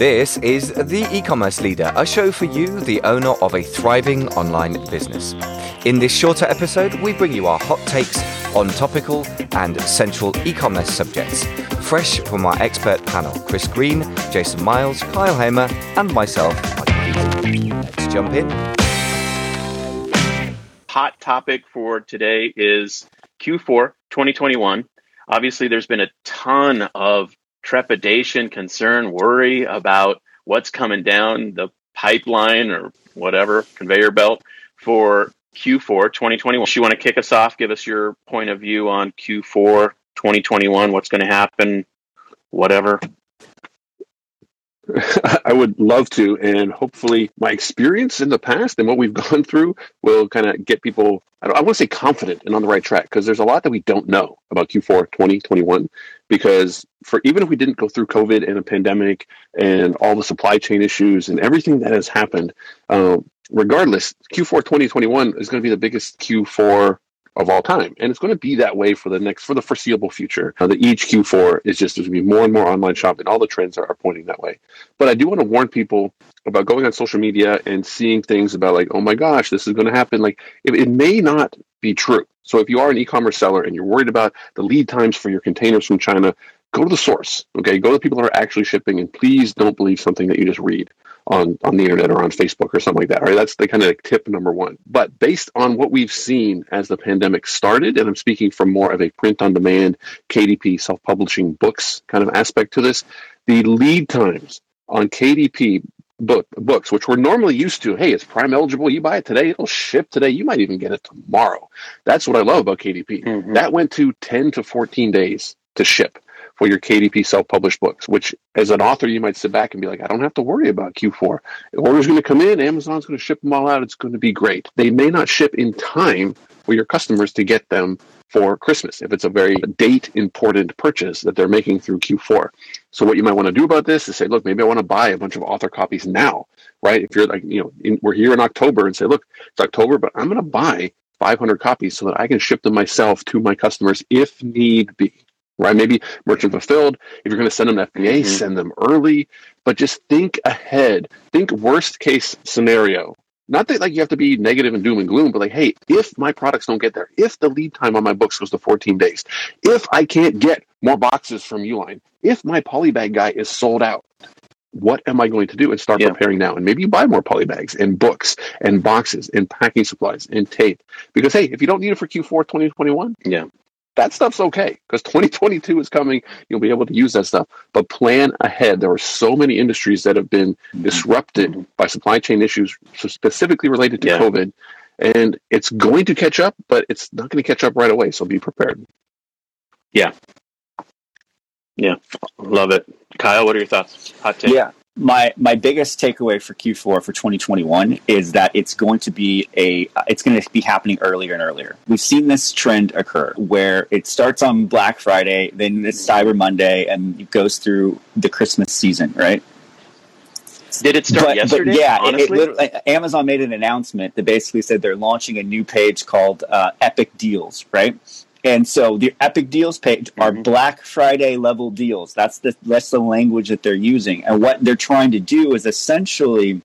This is The E-Commerce Leader, a show for you, the owner of a thriving online business. In this shorter episode, we bring you our hot takes on topical and central e-commerce subjects, fresh from our expert panel, Chris Green, Jason Miles, Kyle Hamar, and myself, Let's jump in. Hot topic for today is Q4 2021. Obviously, there's been a ton of trepidation, concern, worry about what's coming down the pipeline or whatever conveyor belt for Q4 2021. You want to kick us off? Give us your point of view on Q4 2021. What's going to happen? Whatever. I would love to, and hopefully, my experience in the past and what we've gone through will kind of get people. I, I want to say confident and on the right track because there's a lot that we don't know about Q4 2021. Because for even if we didn't go through COVID and a pandemic and all the supply chain issues and everything that has happened, um, regardless, Q4 2021 is going to be the biggest Q4 of all time. And it's going to be that way for the next, for the foreseeable future. Uh, the each Q4 is just, there's going to be more and more online shopping. All the trends are, are pointing that way. But I do want to warn people about going on social media and seeing things about like, oh my gosh, this is going to happen. Like it, it may not be true. So if you are an e-commerce seller and you're worried about the lead times for your containers from China, go to the source. Okay, go to the people that are actually shipping, and please don't believe something that you just read on on the internet or on Facebook or something like that. All right, that's the kind of like tip number one. But based on what we've seen as the pandemic started, and I'm speaking from more of a print on demand, KDP self publishing books kind of aspect to this, the lead times on KDP book, books, which we're normally used to. Hey, it's Prime eligible. You buy it today, it'll ship today. You might even get it tomorrow. That's what I love about KDP. Mm-hmm. That went to 10 to 14 days to ship for your KDP self-published books, which as an author, you might sit back and be like, I don't have to worry about Q4. The order's going to come in, Amazon's going to ship them all out. It's going to be great. They may not ship in time for your customers to get them for Christmas if it's a very date important purchase that they're making through Q4. So what you might want to do about this is say, look, maybe I want to buy a bunch of author copies now, right? If you're like, you know, in, we're here in October and say, look, it's October, but I'm going to buy 500 copies so that I can ship them myself to my customers if need be right? Maybe merchant fulfilled. If you're going to send them FBA, mm-hmm. send them early, but just think ahead. Think worst case scenario. Not that like you have to be negative and doom and gloom, but like, hey, if my products don't get there, if the lead time on my books goes to 14 days, if I can't get more boxes from Uline, if my polybag guy is sold out, what am I going to do and start yeah. preparing now? And maybe you buy more polybags and books and boxes and packing supplies and tape. Because hey, if you don't need it for Q4 2021, yeah, that stuff's okay because 2022 is coming. You'll be able to use that stuff, but plan ahead. There are so many industries that have been disrupted by supply chain issues, specifically related to yeah. COVID, and it's going to catch up, but it's not going to catch up right away. So be prepared. Yeah. Yeah. Love it. Kyle, what are your thoughts? Hot take. Yeah my my biggest takeaway for Q4 for 2021 is that it's going to be a it's going to be happening earlier and earlier. We've seen this trend occur where it starts on Black Friday, then it's Cyber Monday, and it goes through the Christmas season, right? Did it start but, yesterday? But yeah, it, it Amazon made an announcement that basically said they're launching a new page called uh, Epic Deals, right? And so the Epic Deals page are mm-hmm. Black Friday level deals. That's the that's the language that they're using. And what they're trying to do is essentially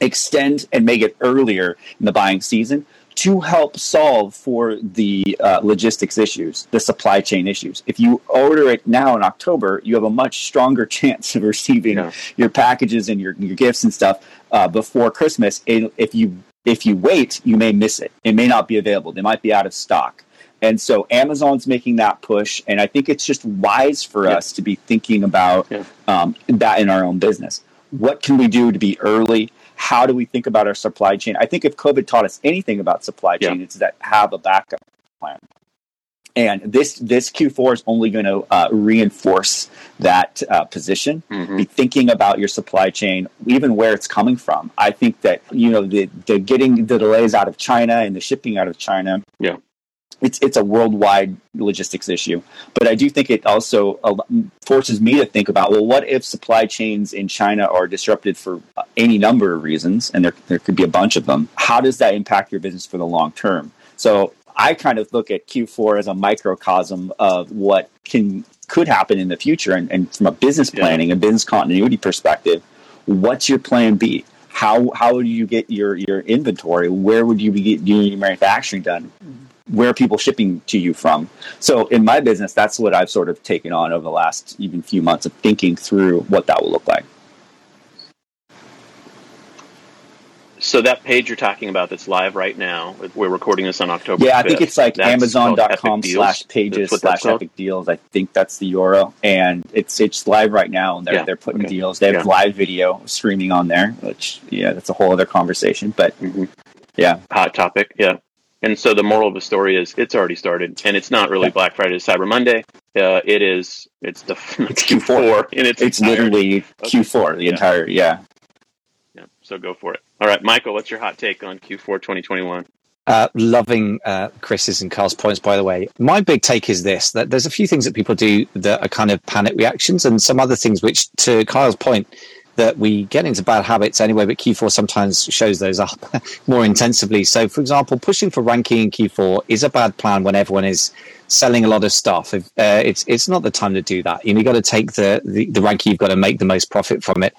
extend and make it earlier in the buying season to help solve for the uh, logistics issues, the supply chain issues. If you order it now in October, you have a much stronger chance of receiving yeah. your packages and your, your gifts and stuff uh, before Christmas. if you if you wait, you may miss it. It may not be available. They might be out of stock. And so Amazon's making that push, and I think it's just wise for yeah. us to be thinking about yeah. um, that in our own business. What can we do to be early? How do we think about our supply chain? I think if COVID taught us anything about supply chain, yeah. it's that have a backup plan. And this this Q4 is only going to uh, reinforce that uh, position. Mm-hmm. Be thinking about your supply chain, even where it's coming from. I think that you know the the getting the delays out of China and the shipping out of China. Yeah it's it's a worldwide logistics issue. But I do think it also forces me to think about well, what if supply chains in China are disrupted for uh, any number of reasons, and there there could be a bunch of them. How does that impact your business for the long term? So I kind of look at Q4 as a microcosm of what can could happen in the future. And, and from a business planning, a business continuity perspective, what's your plan B? How how would you get your your inventory? Where would you be getting your manufacturing done? Mm-hmm. Where are people shipping to you from? So in my business, that's what I've sort of taken on over the last even few months of thinking through what that will look like. So that page you're talking about that's live right now, we're recording this on October. Yeah, 5th. I think it's like Amazon.com slash pages slash Epic Deals. I think that's the URL, and it's it's live right now. And they're yeah, they're putting okay. deals. They have yeah. live video streaming on there, which yeah, that's a whole other conversation. But mm-hmm. yeah, hot topic. Yeah. And so the moral of the story is it's already started, and it's not really yeah. Black Friday, it's Cyber Monday. Uh, it is. It's the it's Q4, and it's it's literally Q4, the entire yeah. Yeah. So go for it. All right, Michael, what's your hot take on Q4 2021? Uh, loving uh, Chris's and Carl's points, by the way. My big take is this that there's a few things that people do that are kind of panic reactions, and some other things which, to Kyle's point, that we get into bad habits anyway, but Q4 sometimes shows those up more intensively. So, for example, pushing for ranking in Q4 is a bad plan when everyone is selling a lot of stuff. If, uh, it's it's not the time to do that. You know, you got to take the, the, the ranking, you've got to make the most profit from it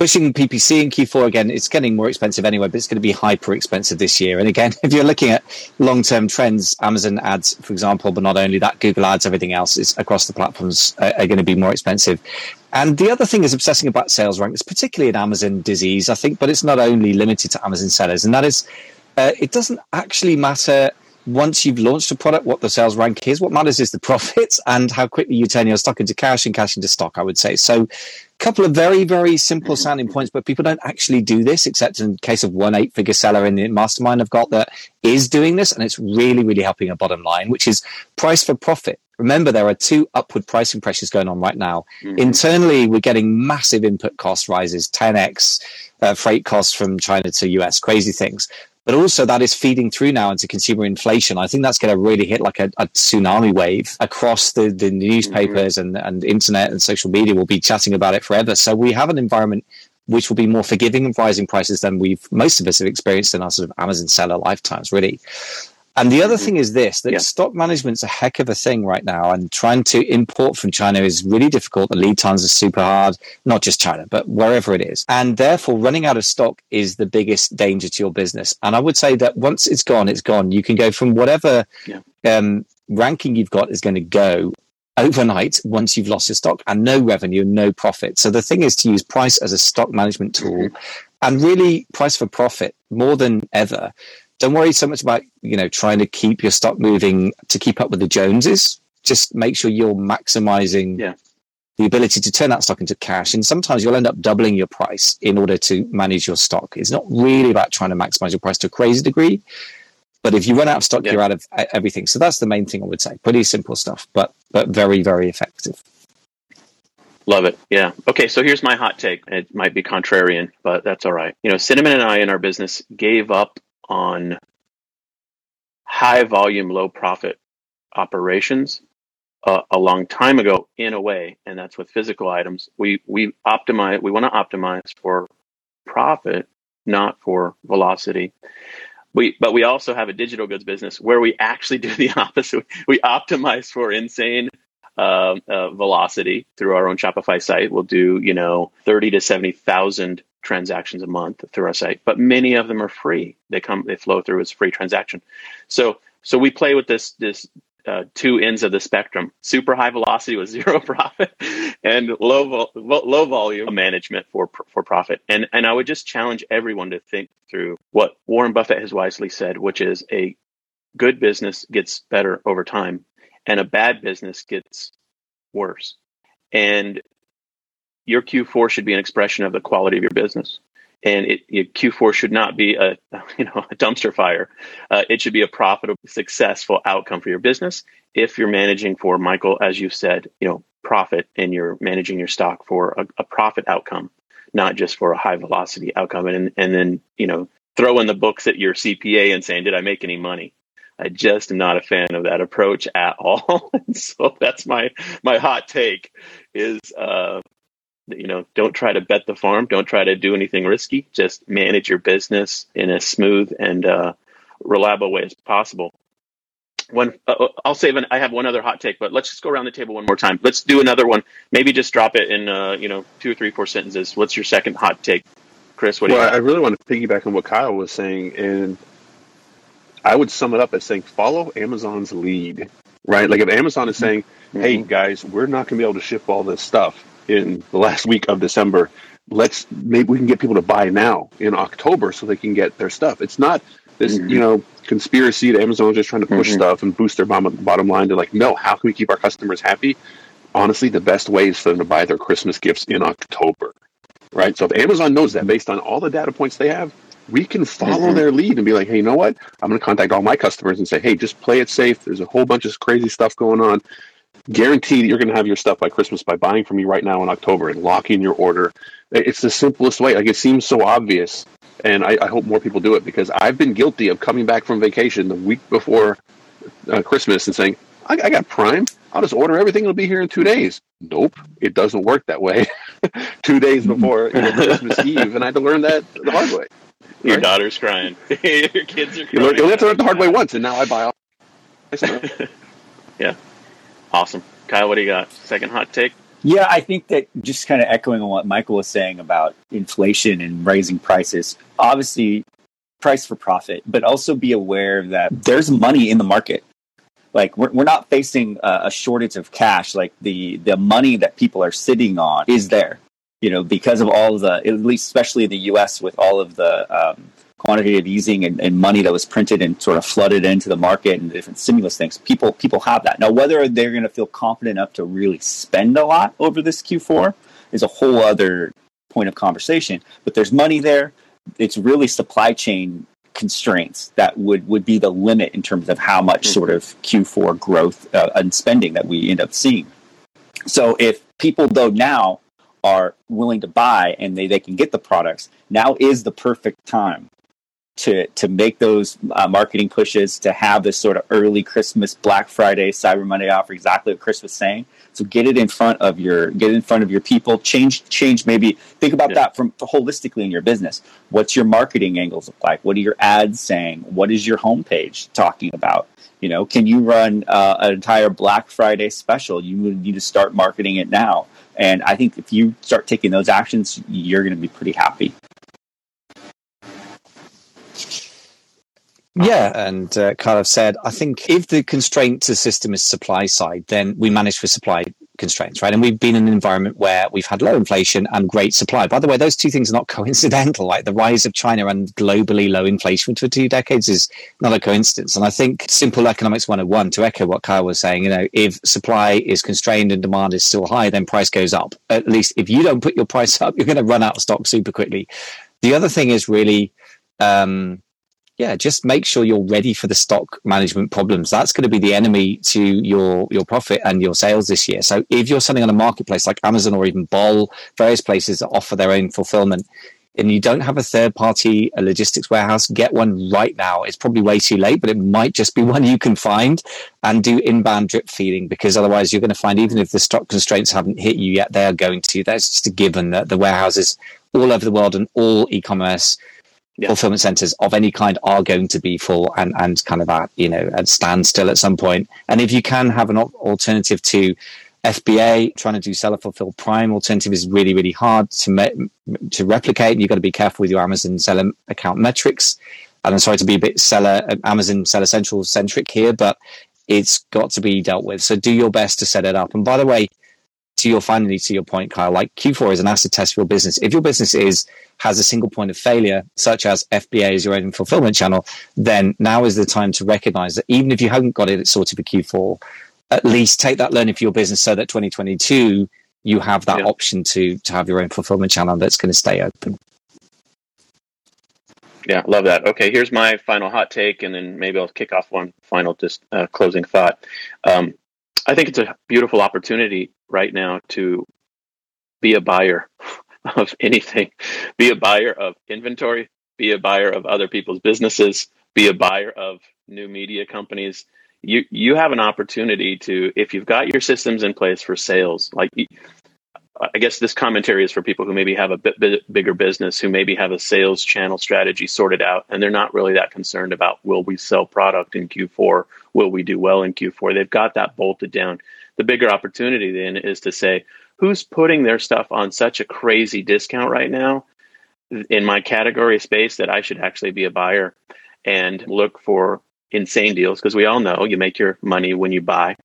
pushing PPC in Q4 again, it's getting more expensive anyway, but it's going to be hyper expensive this year. And again, if you're looking at long term trends, Amazon ads, for example, but not only that, Google ads, everything else is across the platforms are, are going to be more expensive. And the other thing is obsessing about sales ranks, particularly an Amazon disease, I think, but it's not only limited to Amazon sellers. And that is, uh, it doesn't actually matter once you've launched a product, what the sales rank is. What matters is the profits and how quickly you turn your stock into cash and cash into stock, I would say. So couple of very, very simple sounding points, but people don't actually do this, except in case of one eight figure seller in the mastermind I've got that is doing this. And it's really, really helping a bottom line, which is price for profit. Remember, there are two upward pricing pressures going on right now. Mm-hmm. Internally, we're getting massive input cost rises, 10x uh, freight costs from China to US, crazy things but also that is feeding through now into consumer inflation. I think that's going to really hit like a, a tsunami wave across the, the newspapers mm-hmm. and, and internet and social media will be chatting about it forever. So we have an environment which will be more forgiving of rising prices than we've most of us have experienced in our sort of Amazon seller lifetimes, really. And the other thing is this that yeah. stock management's a heck of a thing right now, and trying to import from China is really difficult. The lead times are super hard, not just China, but wherever it is. And therefore, running out of stock is the biggest danger to your business. And I would say that once it's gone, it's gone. You can go from whatever yeah. um, ranking you've got is going to go overnight once you've lost your stock and no revenue, no profit. So the thing is to use price as a stock management tool mm-hmm. and really price for profit more than ever don't worry so much about you know trying to keep your stock moving to keep up with the Joneses. Just make sure you're maximizing yeah. the ability to turn that stock into cash. And sometimes you'll end up doubling your price in order to manage your stock. It's not really about trying to maximize your price to a crazy degree. But if you run out of stock, yeah. you're out of everything. So that's the main thing I would say. Pretty simple stuff, but but very very effective. Love it. Yeah. Okay. So here's my hot take. It might be contrarian, but that's all right. You know, Cinnamon and I in our business gave up on high volume, low profit operations uh, a long time ago in a way, and that's with physical items. We we optimize. We want to optimize for profit, not for velocity. We but we also have a digital goods business where we actually do the opposite. We optimize for insane uh, uh, velocity through our own Shopify site. We'll do you know thirty to seventy thousand transactions a month through our site, but many of them are free. They come, they flow through as free transaction. So, so we play with this, this, uh, two ends of the spectrum: super high velocity with zero profit, and low low volume management for for profit. And and I would just challenge everyone to think through what Warren Buffett has wisely said, which is a good business gets better over time, and a bad business gets worse. And your Q4 should be an expression of the quality of your business. And it, it, Q4 should not be a you know a dumpster fire. Uh, it should be a profitable, successful outcome for your business. If you're managing for Michael, as you said, you know profit, and you're managing your stock for a, a profit outcome, not just for a high velocity outcome. And and then you know throw in the books at your CPA and saying, "Did I make any money?" I just am not a fan of that approach at all. so that's my my hot take is uh, you know, don't try to bet the farm. Don't try to do anything risky. Just manage your business in a smooth and uh, reliable way as possible. one uh, uh, I'll save an I have one other hot take, but let's just go around the table one more time. Let's do another one. Maybe just drop it in uh, you know two or three four sentences. What's your second hot take, Chris? What do well? I really want to piggyback on what Kyle was saying, and I would sum it up as saying follow Amazon's lead, right? Like if Amazon is saying, "Hey Mhm. guys, we're not going to be able to ship all this stuff in the last week of December. Let's maybe we can get people to buy now in October so they can get their stuff." It's not this, Mhm. you know, conspiracy that Amazon's just trying to push Mhm. stuff and boost their bottom, bottom line. They're like, "No, how can we keep our customers happy?" Honestly, the best way is for them to buy their Christmas gifts in October, right? So if Amazon knows that based on all the data points they have, we can follow Mhm. their lead and be like, hey, you know what? I'm going to contact all my customers and say, hey, just play it safe. There's a whole bunch of crazy stuff going on. Guarantee that you're going to have your stuff by Christmas by buying from me right now in October and locking your order. It's the simplest way. Like it seems so obvious, and I, I hope more people do it because I've been guilty of coming back from vacation the week before uh, Christmas and saying, I, I got Prime. I'll just order everything. It'll be here in two days. Nope, it doesn't work that way. two days before you know, Christmas Eve, and I had to learn that the hard way. Your right? daughter's crying. Your kids are You crying. learn, you have to learn the hard way once, and now I buy all yeah. Awesome, Kyle. What do you got? Second hot take. Yeah, I think that just kind of echoing on what Michael was saying about inflation and raising prices. Obviously, price for profit, but also be aware that there's money in the market. Like we're, we're not facing a, a shortage of cash. Like the the money that people are sitting on is there. You know, because of all of the, at least especially in the U.S. with all of the um, quantitative easing and, and money that was printed and sort of flooded into the market and different stimulus things. People people have that now. Whether they're going to feel confident enough to really spend a lot over this Q4 is a whole other point of conversation. But there's money there. It's really supply chain constraints that would would be the limit in terms of how much Mhm. sort of Q4 growth uh, and spending that we end up seeing. So if people though now are willing to buy and they, they can get the products, now is the perfect time to to make those uh, marketing pushes to have this sort of early Christmas, Black Friday, Cyber Monday offer, exactly what Chris was saying. So get it in front of your get in front of your people. Change change maybe think about Yeah. that from holistically in your business. What's your marketing angles look like? What are your ads saying? What is your homepage talking about? You know, can you run uh, an entire Black Friday special? You need to start marketing it now. And I think if you start taking those actions, you're going to be pretty happy. Yeah, and uh, Kyle have said, I think if the constraint to the system is supply side, then we manage for supply constraints, right? And we've been in an environment where we've had low inflation and great supply. By the way, those two things are not coincidental. Like the rise of China and globally low inflation for two decades is not a coincidence. And I think simple economics 101, to echo what Kyle was saying, you know, if supply is constrained and demand is still high, then price goes up. At least if you don't put your price up, you're going to run out of stock super quickly. The other thing is really, um, yeah, just make sure you're ready for the stock management problems. That's going to be the enemy to your your profit and your sales this year. So if you're selling on a marketplace like Amazon or even Bol, various places that offer their own fulfillment, and you don't have a third party a logistics warehouse, get one right now. It's probably way too late, but it might just be one you can find and do inbound drip feeding because otherwise you're going to find even if the stock constraints haven't hit you yet, they are going to. That's just a given that the warehouses all over the world and all e-commerce Yeah. fulfillment centers of any kind are going to be full and, and kind of at, you know, at standstill at some point. And if you can have an alternative to FBA, trying to do seller fulfilled prime alternative is really, really hard to ma- to replicate. You've got to be careful with your Amazon seller account metrics. And I'm sorry to be a bit seller, uh, Amazon seller central centric here, but it's got to be dealt with. So do your best to set it up. And by the way, to your finally to your point, Kyle, like Q4 is an acid test for your business. If your business is has a single point of failure, such as FBA is your own fulfillment channel, then now is the time to recognize that even if you haven't got it sorted for Q4, at least take that learning for your business so that 2022 you have that Yeah. option to to have your own fulfillment channel that's going to stay open. Yeah, love that. Okay, here's my final hot take, and then maybe I'll kick off one final just uh, closing thought. Um, I think it's a beautiful opportunity right now to be a buyer of anything, be a buyer of inventory, be a buyer of other people's businesses, be a buyer of new media companies. You you have an opportunity to if you've got your systems in place for sales, like I guess this commentary is for people who maybe have a bit, bit, bigger business, who maybe have a sales channel strategy sorted out, and they're not really that concerned about will we sell product in Q4, will we do well in Q4. They've got that bolted down. The bigger opportunity then is to say, who's putting their stuff on such a crazy discount right now in my category space that I should actually be a buyer and look for insane deals because we all know you make your money when you buy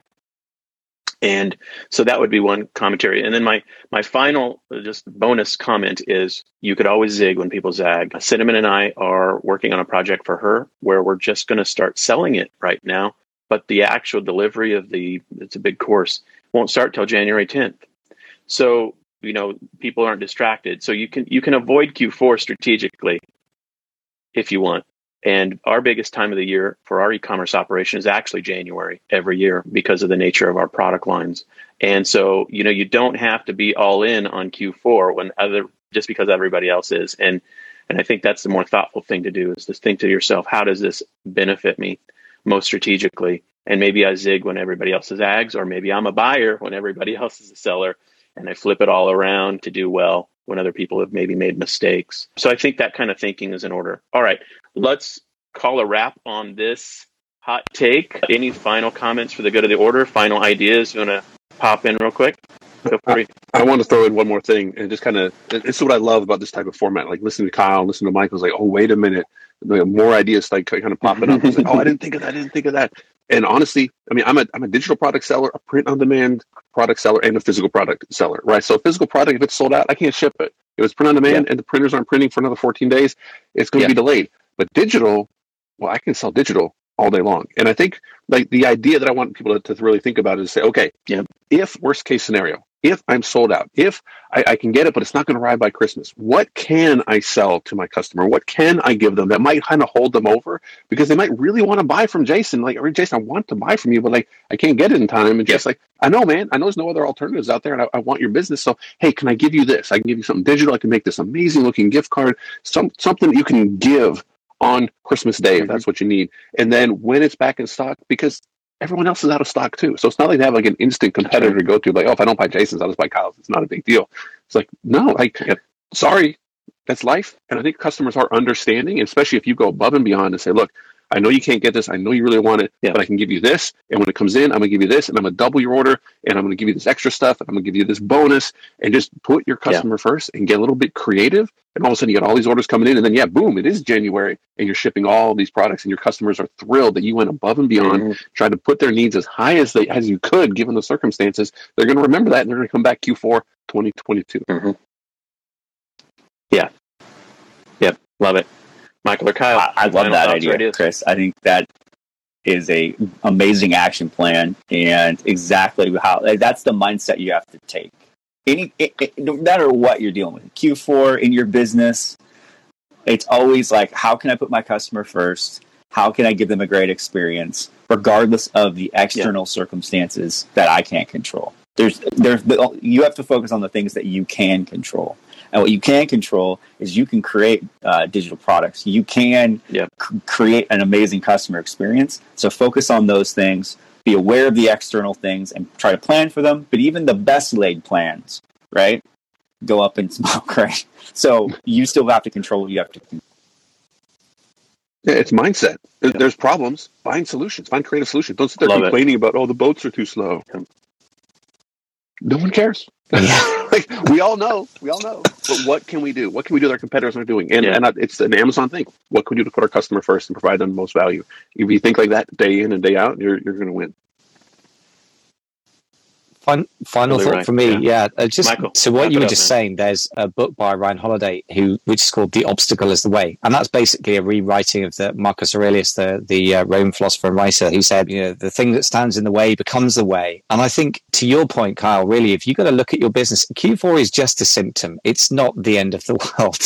and so that would be one commentary. And then my my final uh, just bonus comment is you could always zig when people zag. Cinnamon and I are working on a project for her where we're just going to start selling it right now, but the actual delivery of the it's a big course won't start till January 10th. So, you know, people aren't distracted. So you can you can avoid Q4 strategically if you want. And our biggest time of the year for our e-commerce operation is actually January every year because of the nature of our product lines. And so, you know, you don't have to be all in on Q4 when other just because everybody else is. And and I think that's the more thoughtful thing to do is to think to yourself, how does this benefit me most strategically? And maybe I zig when everybody else is ags, or maybe I'm a buyer when everybody else is a seller, and I flip it all around to do well when other people have maybe made mistakes. So I think that kind of thinking is in order. All right, let's call a wrap on this hot take. Any final comments for the good of the order? Final ideas? You want to pop in real quick? I, I, want to throw in one more thing and just kind of, this is what I love about this type of format. Like listening to Kyle, listening to Michael's like, oh, wait a minute. More ideas like kind of popping up. like, oh, I didn't think of that. I didn't think of that. And honestly, I mean, I'm a, I'm a digital product seller, a print on demand product seller, and a physical product seller, right? So, a physical product, if it's sold out, I can't ship it. If it's print on demand yeah. and the printers aren't printing for another 14 days, it's going to yeah. be delayed. But digital, well, I can sell digital all day long. And I think like the idea that I want people to, to really think about is say, okay, yeah, if worst case scenario, if I'm sold out, if I, I can get it, but it's not going to arrive by Christmas, what can I sell to my customer? What can I give them that might kind of hold them over? Because they might really want to buy from Jason. Like, or Jason, I want to buy from you, but like, I can't get it in time. And just like, I know, man, I know there's no other alternatives out there and I, I, want your business. So, hey, can I give you this? I can give you something digital. I can make this amazing looking gift card, some, something that you can give on Christmas Day if mm-hmm. that's what you need. And then when it's back in stock, because everyone else is out of stock too. So it's not like they have like an instant competitor to go to, like, oh, if I don't buy Jason's, I'll just buy Kyle's. It's not a big deal. It's like, no, like, sorry, that's life. And I think customers are understanding, especially if you go above and beyond and say, look, I know you can't get this. I know you really want it, yeah. but I can give you this. And when it comes in, I'm going to give you this, and I'm going to double your order, and I'm going to give you this extra stuff, and I'm going to give you this bonus, and just put your customer yeah. first and get a little bit creative. And all of a sudden, you got all these orders coming in, and then yeah, boom, it is January, and you're shipping all these products, and your customers are thrilled that you went above and beyond, mm-hmm. tried to put their needs as high as they as you could, given the circumstances. They're going to remember that, and they're going to come back Q4 2022. Mm-hmm. Yeah. Yep. Love it. Michael or Kyle? I, I love that idea, Chris. I think that is a amazing action plan and exactly how like, that's the mindset you have to take. Any, it, it, no matter what you're dealing with, Q4 in your business, it's always like, how can I put my customer first? How can I give them a great experience, regardless of the external yeah. circumstances that I can't control? There's, there's, you have to focus on the things that you can control. And what you can control is you can create uh, digital products. You can yep. c- create an amazing customer experience. So focus on those things. Be aware of the external things and try to plan for them. But even the best laid plans, right, go up in smoke, right? So you still have to control what you have to. Yeah, it's mindset. There's problems. Find solutions. Find creative solutions. Don't sit there Love complaining it. about, oh, the boats are too slow. No one cares. Yeah. like we all know, we all know. But what can we do? What can we do that our competitors aren't doing? And, yeah. and it's an Amazon thing. What can we do to put our customer first and provide them the most value? If you think like that day in and day out, you're you're going to win. Final thought right. for me, yeah. yeah. Uh, just Michael, to what you were just man. saying, there's a book by Ryan Holiday who, which is called "The Obstacle Is the Way," and that's basically a rewriting of the Marcus Aurelius, the the uh, Roman philosopher and writer, who said, you know, the thing that stands in the way becomes the way. And I think, to your point, Kyle, really, if you've got to look at your business, Q4 is just a symptom. It's not the end of the world.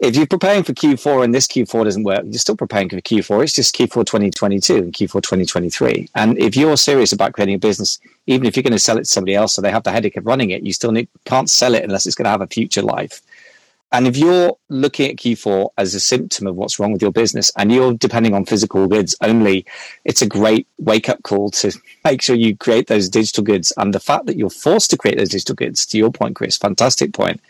if you're preparing for Q4 and this Q4 doesn't work, you're still preparing for Q4. It's just Q4 2022 and Q4 2023. And if you're serious about creating a business even if you're going to sell it somebody else so they have the headache of running it, you still need, can't sell it unless it's going to have a future life. And if you're looking at Q4 as a symptom of what's wrong with your business and you're depending on physical goods only, it's a great wake up call to make sure you create those digital goods. And the fact that you're forced to create those digital goods, to your point, Chris, fantastic point,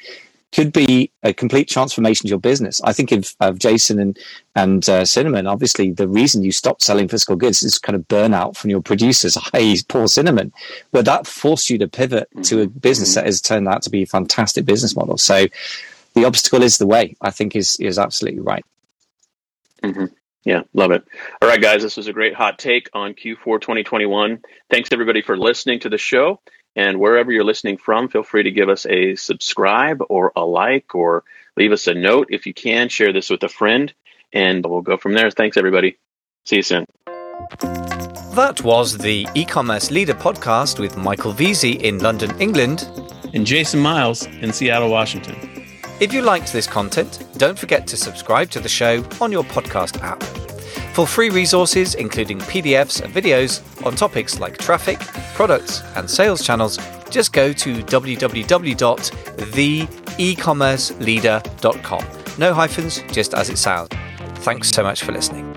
could be a complete transformation to your business. I think of, of Jason and and uh, Cinnamon. Obviously, the reason you stopped selling physical goods is kind of burnout from your producers, i.e., poor Cinnamon. But that forced you to pivot to a business mm-hmm. that has turned out to be a fantastic business model. So, the obstacle is the way. I think is is absolutely right. Mm-hmm. Yeah, love it. All right, guys, this was a great hot take on Q4 2021. Thanks everybody for listening to the show. And wherever you're listening from, feel free to give us a subscribe or a like or leave us a note if you can. Share this with a friend, and we'll go from there. Thanks, everybody. See you soon. That was the e commerce leader podcast with Michael Veazey in London, England, and Jason Miles in Seattle, Washington. If you liked this content, don't forget to subscribe to the show on your podcast app. For free resources, including PDFs and videos on topics like traffic, products, and sales channels, just go to www.theecommerceleader.com. No hyphens, just as it sounds. Thanks so much for listening.